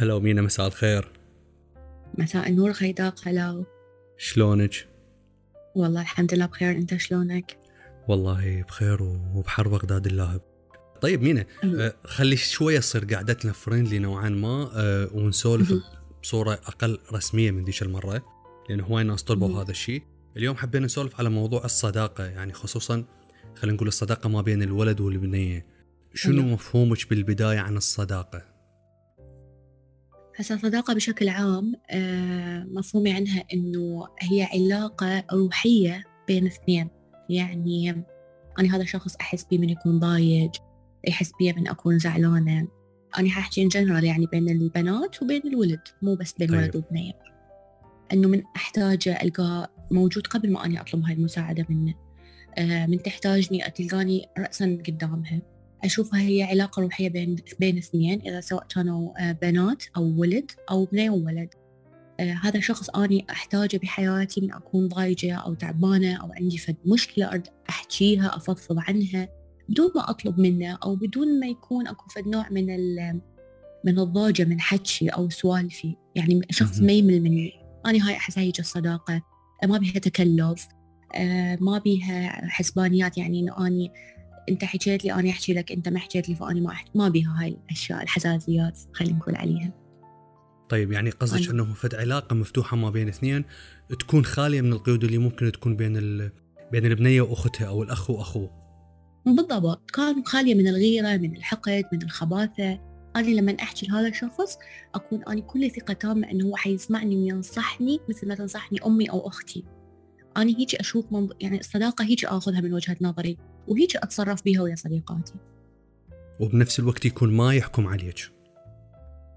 هلا مينا مساء الخير. مساء النور خيداق هلا شلونك؟ والله الحمد لله بخير انت شلونك؟ والله بخير وبحر بغداد اللاهب. طيب مينا آه خلي شوية تصير قعدتنا فريندلي نوعا ما آه ونسولف بصورة أقل رسمية من ذيك المرة لأن هواي ناس طلبوا هذا الشيء اليوم حبينا نسولف على موضوع الصداقة يعني خصوصا خلينا نقول الصداقة ما بين الولد والبنية. شنو مفهومك بالبداية عن الصداقة؟ هسا الصداقة بشكل عام آه، مفهومي عنها إنه هي علاقة روحية بين اثنين. يعني أنا هذا الشخص أحس بيه من يكون ضايج يحس بيه من أكون زعلانة. أنا حأحكي إن جنرال يعني بين البنات وبين الولد مو بس بين أيوه. ولد وبنية إنه من أحتاجه ألقاه موجود قبل ما أني أطلب هاي المساعدة منه. آه، من تحتاجني تلقاني رأسا قدامها. أشوفها هي علاقة روحية بين بين اثنين إذا سواء كانوا آه، بنات أو ولد أو بنية وولد. آه هذا شخص أني أحتاجه بحياتي من أكون ضايجة أو تعبانة أو عندي فد مشكلة أرد أحكيها أفضفض عنها بدون ما أطلب منه أو بدون ما يكون أكو فد نوع من من الضوجة من حكي أو سوالفي. يعني شخص ما يمل مني أنا هاي أحس هيك الصداقة. ما بيها تكلف آه ما بيها حسبانيات يعني إنه أني انت حكيت لي أنا أحكي لك انت ما حكيت لي فأنا ما أحكي. ما بيها هاي الأشياء الحساسيات خلينا نقول عليها. طيب يعني قصدك انه فد علاقة مفتوحة ما بين اثنين تكون خالية من القيود اللي ممكن تكون بين ال... بين البنية وأختها أو الأخ وأخوه؟ بالضبط. كان خالية من الغيرة من الحقد من الخباثة. أنا لما أحكي لهذا الشخص أكون أنا كل ثقة تامة أنه هو حيسمعني وينصحني مثل ما تنصحني أمي أو أختي. أنا هيك أشوف منظ... يعني الصداقة هيك آخذها من وجهة نظري. وهيك أتصرف بها ويا صديقاتي. وبنفس الوقت يكون ما يحكم عليك.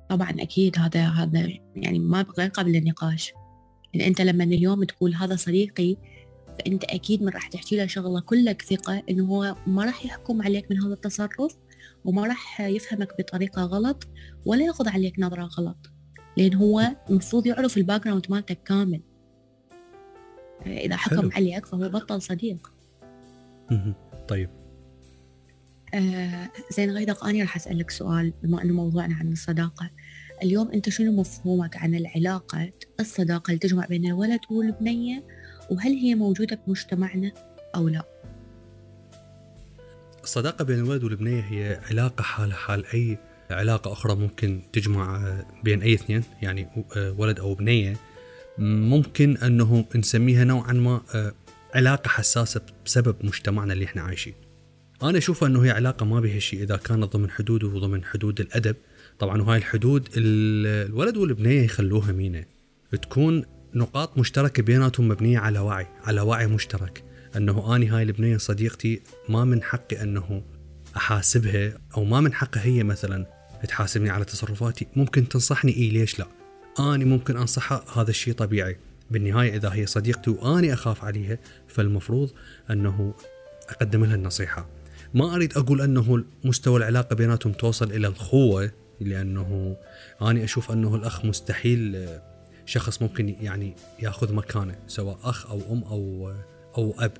طبعا أكيد هذا هذا يعني ما غير قبل النقاش. يعني أنت لما اليوم تقول هذا صديقي فأنت أكيد من راح تحكي له شغلة كلك ثقة إنه هو ما راح يحكم عليك من هذا التصرف وما راح يفهمك بطريقة غلط ولا يأخذ عليك نظرة غلط. لأن هو المفروض يعرف ال background مالتك كامل. إذا حكم حلو. عليك فهو بطل صديق. طيب. آه زين غيدق أنا راح أسألك سؤال بما أنه موضوعنا عن الصداقة. اليوم أنت شنو مفهومك عن العلاقة الصداقة اللي تجمع بين الولد والبنية؟ وهل هي موجودة بمجتمعنا أو لا؟ الصداقة بين الولد والبنية هي علاقة حال حال أي علاقة أخرى ممكن تجمع بين أي اثنين يعني آه، ولد أو بنية. ممكن أنه نسميها نوعا ما علاقة حساسة بسبب مجتمعنا اللي إحنا عايشين. أنا أشوف أنه هي علاقة ما بها شيء إذا كانت ضمن حدود وضمن حدود الأدب. طبعا وهاي الحدود الولد والبنية يخلوها مينة. تكون نقاط مشتركة بيناتهم مبنية على وعي على وعي مشترك. أنه أني هاي البنية صديقتي ما من حقي أنه أحاسبها أو ما من حقها هي مثلا تحاسبني على تصرفاتي. ممكن تنصحني إيه؟ ليش لا؟ أني ممكن أنصحها هذا الشيء طبيعي. بالنهاية إذا هي صديقتي وأني أخاف عليها فالمفروض أنه أقدم لها النصيحة. ما أريد أقول أنه مستوى العلاقة بيناتهم توصل إلى الخوة لأنه أنا أشوف أنه الأخ مستحيل شخص ممكن يعني يأخذ مكانه سواء أخ أو أم أو أو أب.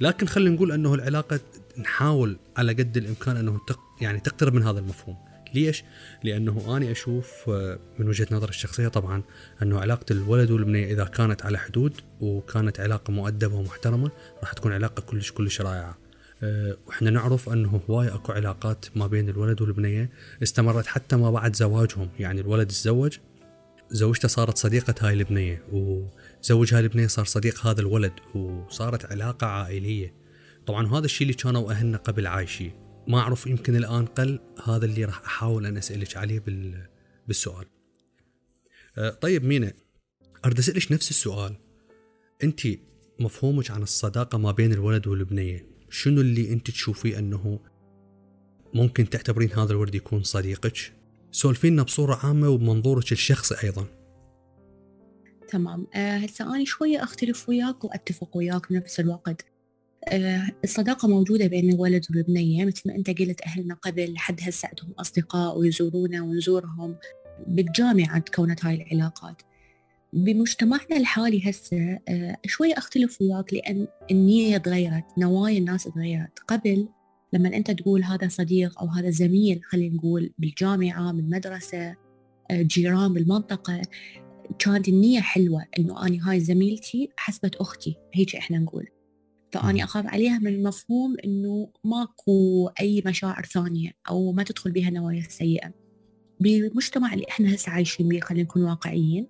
لكن خلينا نقول أنه العلاقة نحاول على قد الإمكان أنه يعني تقترب من هذا المفهوم. ليش؟ لأنه أنا أشوف آه، من وجهة نظري الشخصية طبعا أنه علاقة الولد والبنية إذا كانت على حدود وكانت علاقة مؤدبة ومحترمة راح تكون علاقة كلش كلش رائعة. آه، وإحنا نعرف أنه هواي أكو علاقات ما بين الولد والبنية استمرت حتى ما بعد زواجهم. يعني الولد تزوج زوجته صارت صديقة هاي البنية وزوج هاي البنية صار صديق هذا الولد وصارت علاقة عائلية. طبعا هذا الشيء اللي كانوا أهلنا قبل عايشين. ما أعرف يمكن الآن قل هذا اللي راح أحاول أن أسألك عليه بال... بالسؤال. أه طيب مينا أريد أسألك نفس السؤال. أنت مفهومك عن الصداقة ما بين الولد والبنية شنو اللي أنت تشوفيه أنه ممكن تعتبرين هذا الولد يكون صديقك؟ سولفينا بصورة عامة وبمنظورك الشخصي أيضا. تمام. أه هسه أنا شوية أختلف وياك وأتفق وياك بنفس الوقت. الصداقة موجودة بين الولد والبنية مثل ما أنت قلت أهلنا قبل حد هسه عندهم أصدقاء ويزورونا ونزورهم بالجامعة تكونت هاي العلاقات. بمجتمعنا الحالي هسه آه، شوية أختلف وياك لأن النية تغيرت نوايا الناس تغيرت. قبل لما أنت تقول هذا صديق أو هذا زميل خلينا نقول بالجامعة بالمدرسة آه، جيران بالمنطقة كانت النية حلوة إنه أنا هاي زميلتي حسبت أختي هيك إحنا نقول. فأني أخاف عليها من المفهوم إنه ماكو أي مشاعر ثانية أو ما تدخل بها نوايا سيئة بالمجتمع اللي إحنا هسه عايشين بيه خلينا نكون واقعيين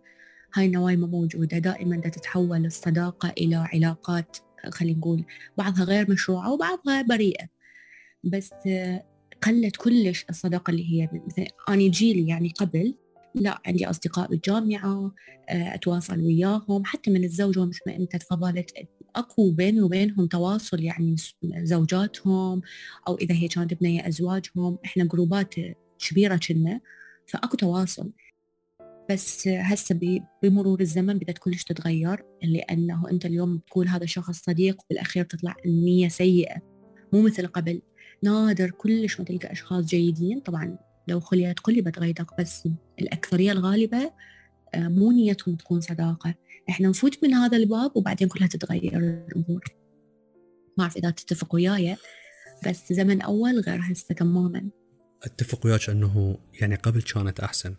هاي النوايا ما موجودة. دائما دا تتحول الصداقة إلى علاقات خلينا نقول بعضها غير مشروعة وبعضها بريئة. بس قلت كلش الصداقة اللي هي مثل أنا جيلي يعني قبل لا عندي أصدقاء بالجامعة أتواصل وياهم حتى من الزوجة مثل ما أنت تفضلت أكو بيني وبينهم تواصل يعني زوجاتهم أو إذا هي كانت بنية أزواجهم إحنا جروبات كبيرة كنا فأكو تواصل. بس هسه بمرور الزمن بدأت كلش تتغير لأنه أنت اليوم تقول هذا شخص صديق بالأخير تطلع النية سيئة. مو مثل قبل. نادر كلش ما تلقى أشخاص جيدين. طبعا لو خليت قلبت غيدك بس الأكثرية الغالبة آه، مو نيتهم تكون صداقة. إحنا نفوت من هذا الباب وبعدين كلها تتغير الأمور. ما أعرف إذا تتفق وياي بس زمن أول غير هسه تماما. أتفق وياك إنه يعني قبل كانت أحسن.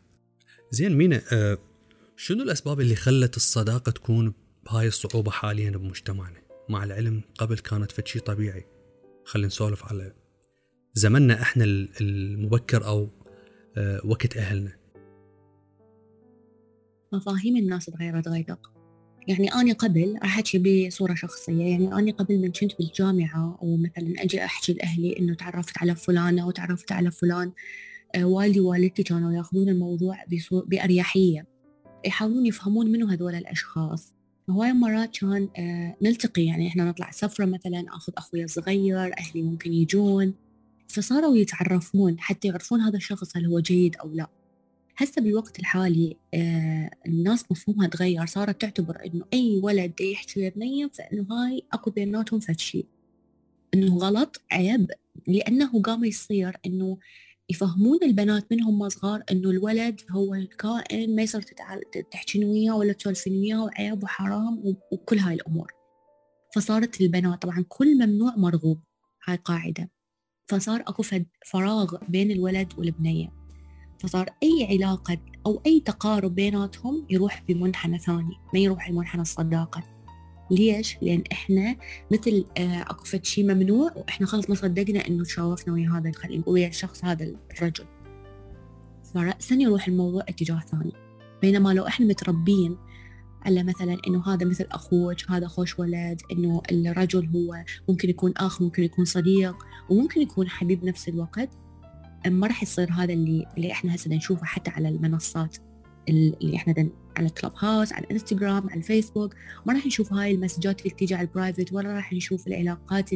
زين مينا آه شنو الأسباب اللي خلت الصداقة تكون بهاي الصعوبة حاليا بمجتمعنا؟ مع العلم قبل كانت فشي طبيعي. خلينا نسولف على زمننا إحنا المبكر أو آه وقت أهلنا. مفاهيم الناس تغيرت غيدق يعني أنا قبل راح أحكي بصورة شخصية يعني أنا قبل من كنت بالجامعة أو مثلا أجي أحكي لأهلي إنه تعرفت على فلانة وتعرفت على فلان آه والدي ووالدتي كانوا يأخذون الموضوع بأريحية. يحاولون يفهمون منو هذول الأشخاص. هواي مرات كان آه نلتقي يعني إحنا نطلع سفرة مثلا أخذ أخوي الصغير أهلي ممكن يجون. فصاروا يتعرفون حتى يعرفون هذا الشخص هل هو جيد أو لا. هسه بالوقت الحالي آه الناس مفهومها تغير صارت تعتبر إنه أي ولد يحكي بنية فإنه هاي أكو بيناتهم فد شيء إنه غلط عيب لأنه قام يصير إنه يفهمون البنات من هم صغار إنه الولد هو الكائن ما يصير تحكين وياه ولا تسولفين وياه وعيب وحرام وكل هاي الأمور. فصارت البنات طبعا كل ممنوع مرغوب هاي قاعدة فصار أكو فراغ بين الولد والبنية. فصار أي علاقة أو أي تقارب بيناتهم يروح بمنحنى ثاني ما يروح بمنحنى الصداقة. ليش؟ لأن إحنا مثل آه، أكو شيء ممنوع وإحنا خلص ما صدقنا إنه تشاوفنا ويا هذا نقول ويا الشخص هذا الرجل. فرأسا يروح الموضوع اتجاه ثاني. بينما لو إحنا متربين على مثلا إنه هذا مثل أخوك هذا خوش ولد إنه الرجل هو ممكن يكون أخ ممكن يكون صديق وممكن يكون حبيب نفس الوقت ما راح يصير هذا اللي اللي إحنا هسه نشوفه حتى على المنصات اللي إحنا دن على كلوب هاوس على الانستغرام على الفيسبوك ما راح نشوف هاي المسجات اللي تيجي على ال private ولا راح نشوف العلاقات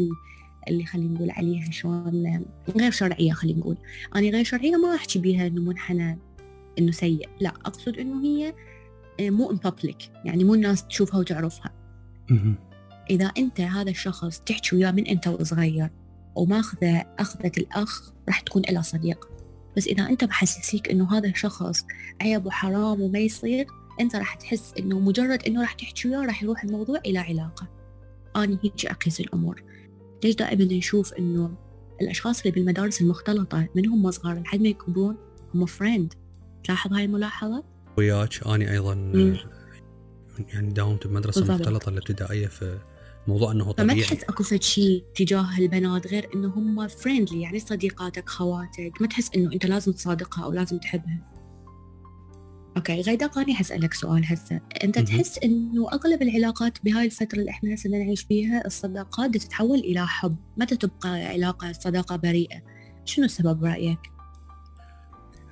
اللي خلينا نقول عليها شلون غير شرعية خلينا نقول. أنا غير شرعية ما احكي بيها إنه منحنى إنه سيء. لا أقصد إنه هي مو in public يعني مو الناس تشوفها وتعرفها. إذا أنت هذا الشخص تحكي وياه من أنت وصغير وماخذه أخذة الأخ راح تكون إلى صديق. بس إذا أنت محسسيك إنه هذا الشخص عيب وحرام وما يصير أنت راح تحس إنه مجرد إنه راح تحكي وياه راح يروح الموضوع إلى علاقة. أنا هيك أقيس الأمور. ليش دائما نشوف إنه الأشخاص اللي بالمدارس المختلطة من هم صغار لحد ما يكبرون هم friend تلاحظ هاي الملاحظة؟ وياك أنا أيضا مم. يعني داومت بمدرسة مختلطة الابتدائية في موضوع إنه طبيعي فما تحس أكو فد شيء تجاه البنات غير إنه هم friendly يعني صديقاتك خواتك ما تحس إنه أنت لازم تصادقها أو لازم تحبها؟ okay غيدا قاني حسألك سؤال هسه. أنت م-م. تحس إنه أغلب العلاقات بهاي الفترة اللي إحنا هسه نعيش فيها الصداقات تتحول إلى حب متى تبقى علاقة صداقة بريئة. شنو السبب برأيك؟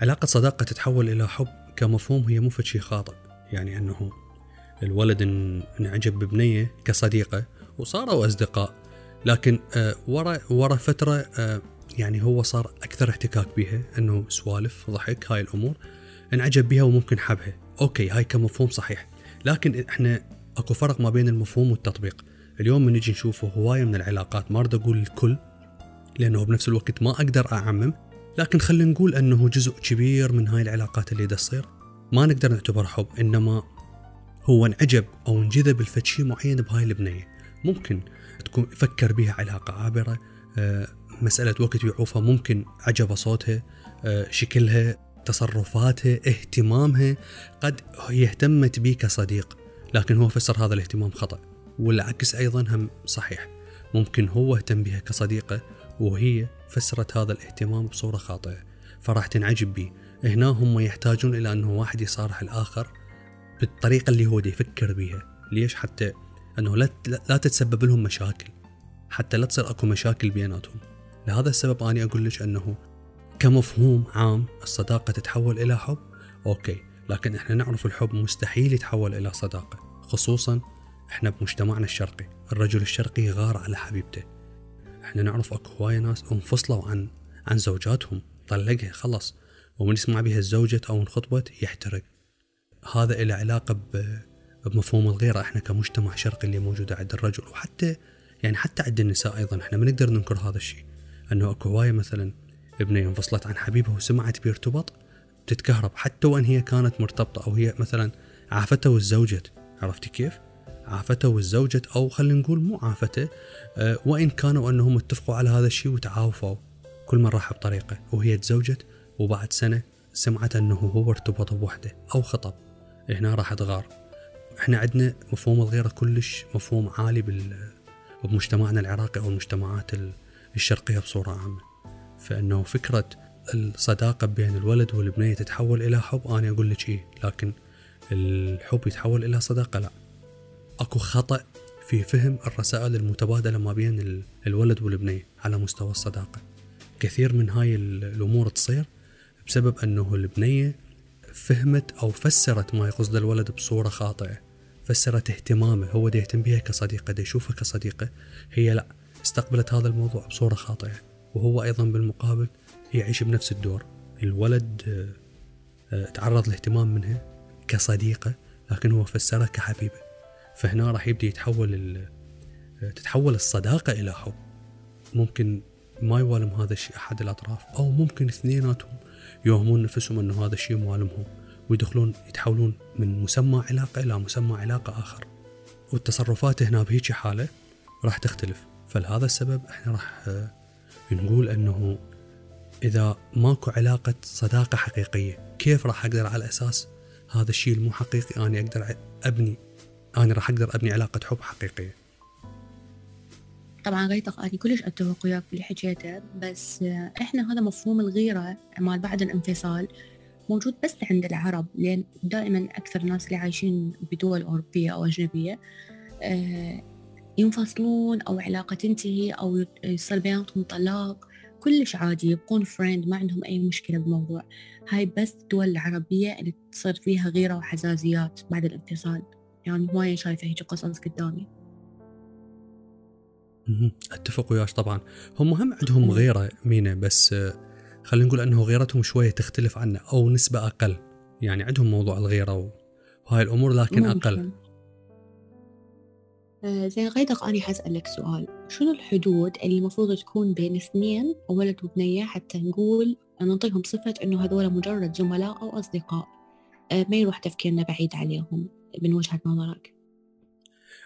علاقة صداقة تتحول إلى حب كمفهوم هي مو شيء خاطئ. يعني أنه الولد انعجب ببنية كصديقة وصاروا أصدقاء. لكن آه، ورا ورا فترة آه، يعني هو صار أكثر احتكاك بها أنه سوالف ضحك هاي الأمور انعجب بها وممكن حبها. أوكي هاي كمفهوم صحيح. لكن إحنا أكو فرق ما بين المفهوم والتطبيق. اليوم من نجي نشوفه هواية من العلاقات ما أريد أقول الكل لأنه بنفس الوقت ما أقدر أعمم لكن خلينا نقول إنه جزء كبير من هاي العلاقات اللي تصير ما نقدر نعتبر حب إنما هو انعجب أو انجذب لفد شيء معين بهاي البنية. ممكن تكون فكر بها علاقة عابرة آه، مسألة وقت يعوفها ممكن عجب صوتها آه، شكلها تصرفاتها اهتمامها قد هي اهتمت بي كصديق لكن هو فسر هذا الاهتمام خطأ والعكس أيضا هم صحيح. ممكن هو اهتم بها كصديقة وهي فسرت هذا الاهتمام بصورة خاطئة فراح تنعجب به هنا هم يحتاجون إلى أنه واحد يصارح الآخر بالطريقة اللي هو يفكر بها ليش؟ حتى أنه لا, لا تتسبب لهم مشاكل حتى لا تصير أكو مشاكل بيناتهم. لهذا السبب أنا أقول لك أنه كمفهوم عام الصداقة تتحول إلى حب أوكي لكن إحنا نعرف الحب مستحيل يتحول إلى صداقة خصوصا إحنا بمجتمعنا الشرقي. الرجل الشرقي غار على حبيبته. إحنا نعرف أكو هواية ناس انفصلوا عن عن زوجاتهم طلقها خلص ومن يسمع بها الزوجة أو انخطبت يحترق. هذا له علاقة بمفهوم الغيرة. إحنا كمجتمع شرقي اللي موجودة عند الرجل وحتى يعني حتى عند النساء أيضا إحنا ما نقدر ننكر هذا الشيء. أنه أكو هواية مثلا ابنية انفصلت عن حبيبها وسمعت بيرتبط تتكهرب حتى وإن هي كانت مرتبطة أو هي مثلا عافته وتزوجت عرفتي كيف؟ عافته وتزوجت أو خلينا نقول مو عافته أه وإن كانوا أنهم اتفقوا على هذا الشيء وتعاوفوا كل من راح بطريقة. وهي تزوجت وبعد سنة سمعت أنه هو ارتبط بوحدة أو خطب. هنا راح تغار إحنا عندنا مفهوم الغيرة كلش مفهوم عالي بمجتمعنا العراقي أو المجتمعات الشرقية بصورة عامة. فإنه فكرة الصداقة بين الولد والبنية تتحول إلى حب أنا أقول لك إيه لكن الحب يتحول إلى صداقة؟ لا. أكو خطأ في فهم الرسائل المتبادلة ما بين الولد والبنية على مستوى الصداقة. كثير من هاي الأمور تصير بسبب أنه البنية فهمت أو فسرت ما يقصد الولد بصورة خاطئة. فسرت اهتمامه. هو دي يهتم بها كصديقة دي يشوفها كصديقة. هي لا استقبلت هذا الموضوع بصورة خاطئة. وهو أيضا بالمقابل يعيش بنفس الدور. الولد آه، آه، تعرض لاهتمام منها كصديقة لكن هو فسرها كحبيبة. فهنا راح يبدأ يتحول آه، تتحول الصداقة إلى حب. ممكن ما يوالم هذا الشيء أحد الأطراف أو ممكن اثنيناتهم يوهمون نفسهم أنه هذا الشيء موالمهم ويدخلون يتحولون من مسمى علاقة إلى مسمى علاقة آخر. والتصرفات هنا بهيك حالة راح تختلف. فلهذا السبب إحنا راح نقول أنه إذا ماكو علاقة صداقة حقيقية كيف راح أقدر على أساس هذا الشيء المو حقيقي أنا أقدر أبني أنا راح أقدر أبني علاقة حب حقيقية؟ طبعا غيتق أنا كلش أتفق وياك في اللي حكيته بس إحنا هذا مفهوم الغيرة مال بعد الانفصال. موجود بس عند العرب لأن دائما أكثر الناس اللي عايشين بدول أوروبية أو أجنبية آه، ينفصلون أو علاقة تنتهي أو يصير بيناتهم طلاق. كلش عادي يبقون فريند ما عندهم أي مشكلة بالموضوع. هاي بس الدول العربية اللي تصير فيها غيرة وحزازيات بعد الانفصال. يعني هواية شايفة هيك قصص قدامي. أتفق وياش طبعا. هم هم عندهم غيرة مينا بس خلينا نقول أنه غيرتهم شوية تختلف عنا أو نسبة أقل. يعني عندهم موضوع الغيرة وهاي الأمور لكن ممكن. أقل. آه، زين غيدق أنا حسألك سؤال. شنو الحدود اللي المفروض تكون بين اثنين ولد وبنية حتى نقول نعطيهم صفة إنه هذول مجرد زملاء أو أصدقاء؟ آه، ما يروح تفكيرنا بعيد عليهم من وجهة نظرك؟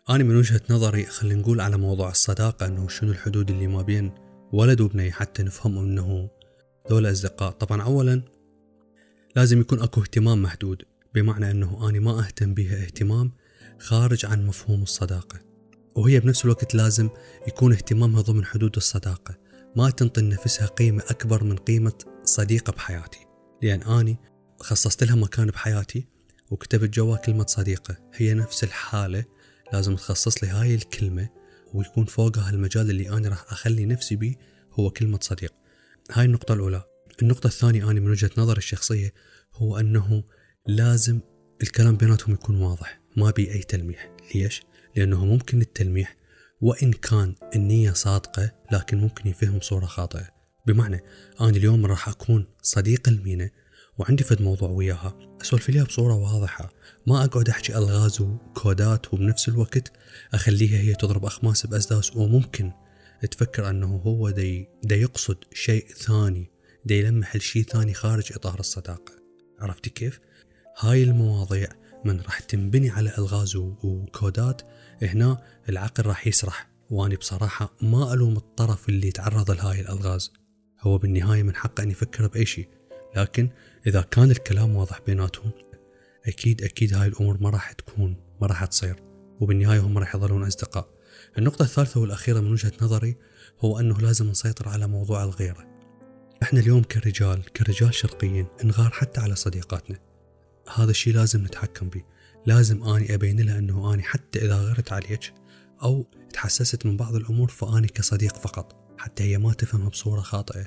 أنا من وجهة نظري خلينا نقول على موضوع الصداقة إنه شنو الحدود اللي ما بين ولد وبنية حتى نفهم إنه ذول أصدقاء. طبعا أولا لازم يكون أكو اهتمام محدود بمعنى إنه أنا ما أهتم بها اهتمام خارج عن مفهوم الصداقة. وهي بنفس الوقت لازم يكون اهتمامها ضمن حدود الصداقة. ما تنطي نفسها قيمة أكبر من قيمة صديقة بحياتي. لأن أني خصصت لها مكان بحياتي وكتبت جوا كلمة صديقة. هي نفس الحالة لازم تخصص لي هاي الكلمة ويكون فوقها المجال اللي أنا راح أخلي نفسي بيه هو كلمة صديق. هاي النقطة الأولى. النقطة الثانية أنا من وجهة نظري الشخصية هو أنه لازم الكلام بيناتهم يكون واضح ما بي أي تلميح. ليش؟ لأنه ممكن التلميح وإن كان النية صادقة لكن ممكن يفهم بصورة خاطئة. بمعنى أنا اليوم راح أكون صديق المينا وعندي فد موضوع وياها. أسولف ليها بصورة واضحة. ما أقعد أحكي ألغاز وكودات وبنفس الوقت أخليها هي تضرب أخماس بأسداس وممكن تفكر أنه هو دي, دي يقصد شيء ثاني دي يلمح لشيء ثاني خارج إطار الصداقة عرفتي كيف؟ هاي المواضيع من راح تنبني على إلغاز وكودات هنا العقل راح يسرح وأني بصراحة ما ألوم الطرف اللي تعرض لهاي الألغاز هو بالنهاية من حقه أن يفكر بأي شيء لكن إذا كان الكلام واضح بيناتهم أكيد أكيد هاي الأمور ما راح تكون ما راح تصير وبالنهاية هم راح يظلون أصدقاء. النقطة الثالثة والأخيرة من وجهة نظري هو أنه لازم نسيطر على موضوع الغيره. إحنا اليوم كرجال كرجال شرقيين نغار حتى على صديقاتنا. هذا الشيء لازم نتحكم به. لازم آني أبين لها أنه آني حتى إذا غرت عليك أو تحسست من بعض الأمور فآني كصديق فقط. حتى هي ما تفهمها بصورة خاطئة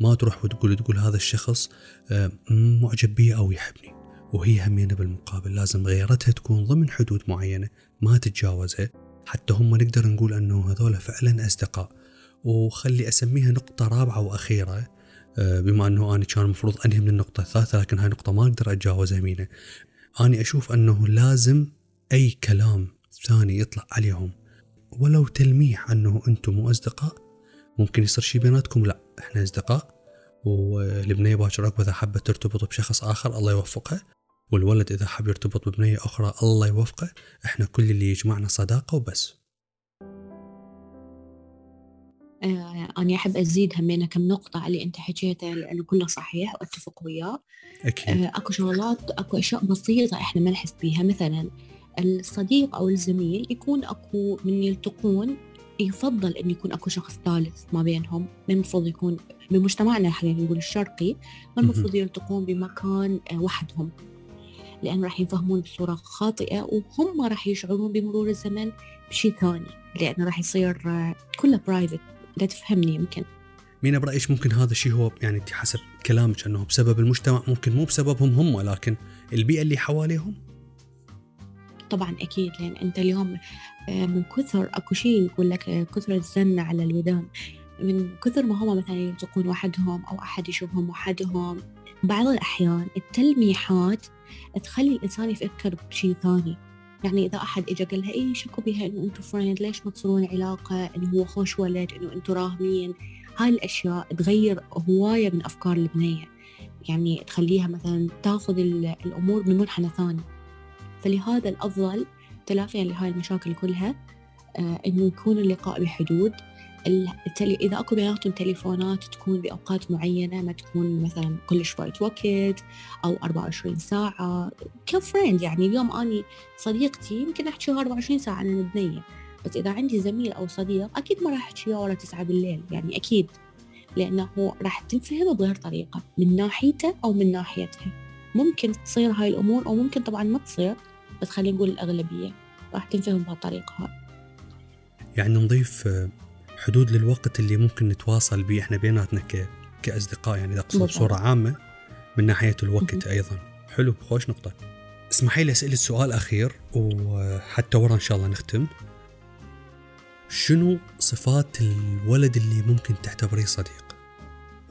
ما تروح وتقول تقول هذا الشخص آه، معجب بي أو يحبني وهي همينة بالمقابل لازم غيرتها تكون ضمن حدود معينة ما تتجاوزها حتى هم نقدر نقول أنه هذول فعلا أصدقاء. وخلي أسميها نقطة رابعة وأخيرة آه، بما أنه أنا كان المفروض أنهي من النقطة الثالثة لكن هاي النقطة ما أقدر أتجاوزها مينة أنا أشوف أنه لازم أي كلام ثاني يطلع عليهم. ولو تلميح أنه أنتم مو أصدقاء ممكن يصير شي بيناتكم. لا إحنا أصدقاء. والبنية باكر عقب اذا حبت ترتبط بشخص آخر الله يوفقها والولد إذا حب يرتبط ببنية أخرى الله يوفقه. إحنا كل اللي يجمعنا صداقة وبس. آه أنا أحب أزيد همينة كم نقطة على اللي أنت حكيته لأنه كله صحيح وأتفق وياه. أكيد. آه أكو شغلات أكو أشياء بسيطة إحنا ما نحس بيها. مثلا الصديق أو الزميل يكون أكو من يلتقون يفضل أن يكون أكو شخص ثالث ما بينهم ما المفروض يكون بمجتمعنا خلينا نقول الشرقي ما المفروض يلتقون بمكان آه، وحدهم. لأن راح ينفهمون بصورة خاطئة وهم راح يشعرون بمرور الزمن بشيء ثاني لأنه راح يصير كله برايفت لا تفهمني يمكن. مين برأيك ممكن هذا الشيء هو؟ يعني حسب كلامك أنه بسبب المجتمع ممكن مو بسببهم هم لكن البيئة اللي حواليهم. طبعا أكيد لأن أنت اليوم آه، من كثر أكو شيء يقول لك آه، كثر الزن على الودان. من كثر ما هم مثلا يلتقون وحدهم أو أحد يشوفهم وحدهم بعض الأحيان التلميحات تخلي الإنسان يفكر بشيء ثاني. يعني إذا أحد إجا قال لها إيه شكوا بها إنه أنتم فريند ليش ما تصيرون علاقة؟ إنه هو خوش ولد إنه أنتم راهمين هاي الأشياء تغير هواية من أفكار البنية. يعني تخليها مثلا تاخذ الأمور بمنحنى ثاني. فلهذا الأفضل تلافيا لهاي المشاكل كلها آه إنه يكون اللقاء بحدود. التلي... إذا أكو بيناتهم تليفونات تكون بأوقات معينة ما تكون مثلا كل شوية وقت أو 24 ساعة. كفريند يعني. اليوم أني صديقتي يمكن أحكيها 24 ساعة أنا البنية. بس إذا عندي زميل أو صديق أكيد ما راح أحكيها ورا 9 بالليل. يعني أكيد. لأنه راح تنفهم بغير طريقة. من ناحيته أو من ناحيتها. ممكن تصير هاي الأمور أو ممكن طبعا ما تصير. بس خلينا نقول الأغلبية راح تنفهم بهالطريقة هاي. يعني نضيف حدود للوقت اللي ممكن نتواصل به إحنا بيناتنا ك... كأصدقاء يعني أقصد بصورة عامة من ناحية الوقت أيضا. حلو خوش نقطة. اسمحي لي أسأل السؤال أخير وحتى ورا إن شاء الله نختم. شنو صفات الولد اللي ممكن تعتبريه صديق؟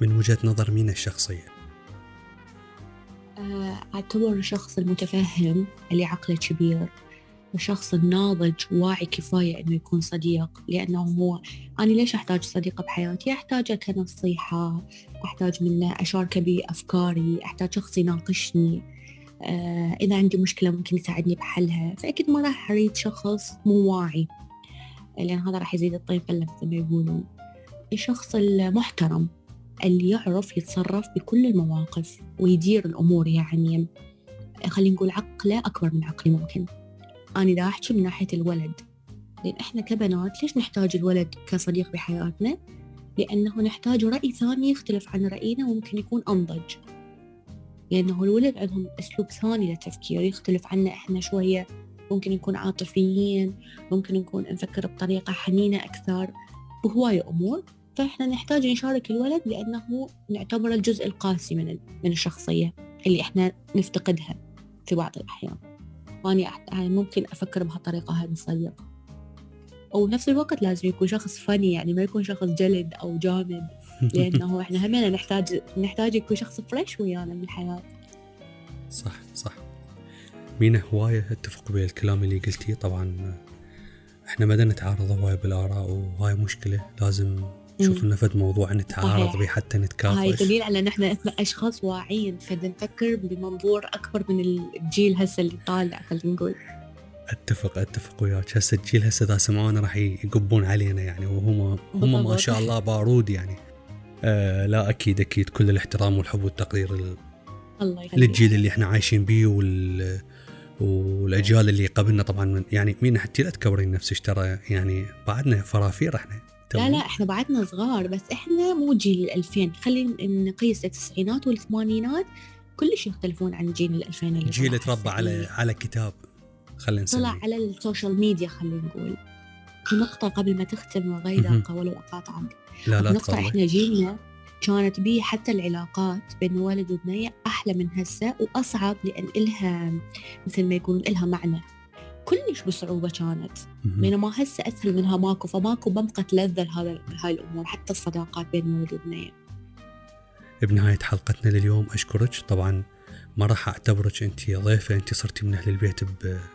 من وجهة نظر مينا الشخصية. آه، أعتبر الشخص المتفهم اللي عقله كبير. الشخص الناضج واعي كفاية إنه يكون صديق لأنه هو أنا ليش أحتاج صديقة بحياتي؟ أحتاجه كنصيحة أحتاج منه أشاركه بأفكاري أحتاج شخص يناقشني آه إذا عندي مشكلة ممكن يساعدني بحلها. فأكيد ما راح أريد شخص مو واعي. لأن هذا راح يزيد الطين فلة مثل ما يقولون. الشخص المحترم اللي يعرف يتصرف بكل المواقف ويدير الأمور يعني خلينا نقول عقله أكبر من عقلي ممكن. أنا دا أحكي من ناحية الولد. لأن إحنا كبنات ليش نحتاج الولد كصديق بحياتنا؟ لأنه نحتاج رأي ثاني يختلف عن رأينا وممكن يكون أنضج. لأنه الولد عندهم أسلوب ثاني للتفكير يختلف عنا إحنا شوية. ممكن نكون عاطفيين ممكن نكون نفكر بطريقة حنينة أكثر. بهواية أمور. فإحنا نحتاج نشارك الولد لأنه نعتبره الجزء القاسي من من الشخصية اللي إحنا نفتقدها في بعض الأحيان. وأني يعني ممكن أفكر بهالطريقة هذه الصديق وبنفس الوقت لازم يكون شخص فني يعني ما يكون شخص جلد أو جامد لأنه إحنا همنا نحتاج نحتاج يكون شخص فريش ويانا من الحياة. صح صح. مينا هواية اتفق بالكلام اللي قلتيه. طبعا إحنا ما نتعارض هواية بالآراء وهاي مشكلة لازم نشوف انه فد موضوع نتعارض به حتى نتكافئ هاي دليل على ان إحنا أشخاص واعيين. فد نفكر بمنظور أكبر من الجيل هسه اللي طالع خلينا نقول. أتفق أتفق وياك. هسه الجيل هسه إذا سمعونا راح يقبون علينا يعني. وهم هم ما شاء الله بارود يعني. آه لا أكيد أكيد. كل الاحترام والحب والتقدير الله يخليك. للجيل اللي إحنا عايشين بيه وال والأجيال اللي قبلنا طبعا. من يعني مين حتى لا تكبرين نفسك ترى يعني. بعدنا فرافير إحنا. لا لا إحنا بعدنا صغار بس إحنا مو جيل الألفين خلينا نقيس التسعينات والثمانينات كلش يختلفون عن جيل الألفين اللي جيل طلع. تربى. على على كتاب خلينا طلع نسميه على ال social media خلينا نقول. في نقطة قبل ما تختم. غيداقة ولو أقاطعك. لا لا نقطة إحنا جيلنا كانت بيه حتى العلاقات بين الولد والبنية أحلى من هسه وأصعب لأن إلها مثل ما يقولون إلها معنى. كلش بصعوبة كانت. بينما هسه أسهل منها ماكو فماكو بمقة لذة لهذا هاي الأمور حتى الصداقات بين الولد والبنية بنهاية حلقتنا لليوم أشكرك. طبعا ما راح أعتبرك أنت ضيفة أنت صرتي من أهل البيت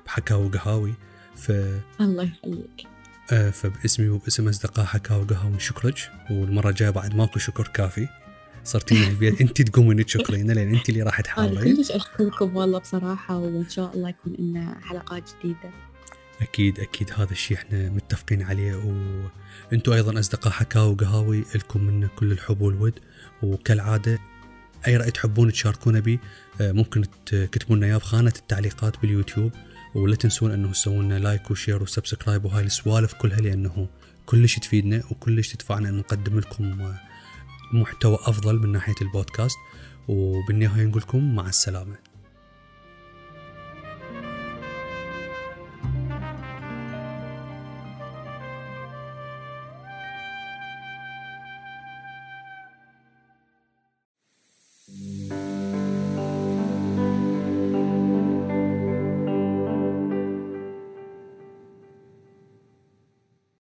بحكاوي وقهاوي. ف الله يخليك. آه، فباسمي وباسم أصدقاء حكاوي وقهاوي نشكرك والمرة الجاية بعد ماكو شكر كافي. صرتي من البيت. أنت تقومين تشكرين لأن أنت اللي راح أنا تحاورين كلش أشكركم والله بصراحة وإن شاء الله يكون لنا حلقات جديدة. أكيد أكيد. هذا الشيء إحنا متفقين عليه. وأنتم أيضا أصدقاء حكاوي وقهاوي لكم منا كل الحب والود. وكالعادة أي رأي تحبون تشاركونا به آه، ممكن تكتبوا لنا إياه بخانة التعليقات باليوتيوب. ولا تنسون إنه تسوون لنا like و share و subscribe وهاي السوالف كلها لأنه كلش تفيدنا وكلش تدفعنا ان نقدم لكم آه، محتوى أفضل من ناحية البودكاست. وبالنهاية نقول لكم مع السلامة.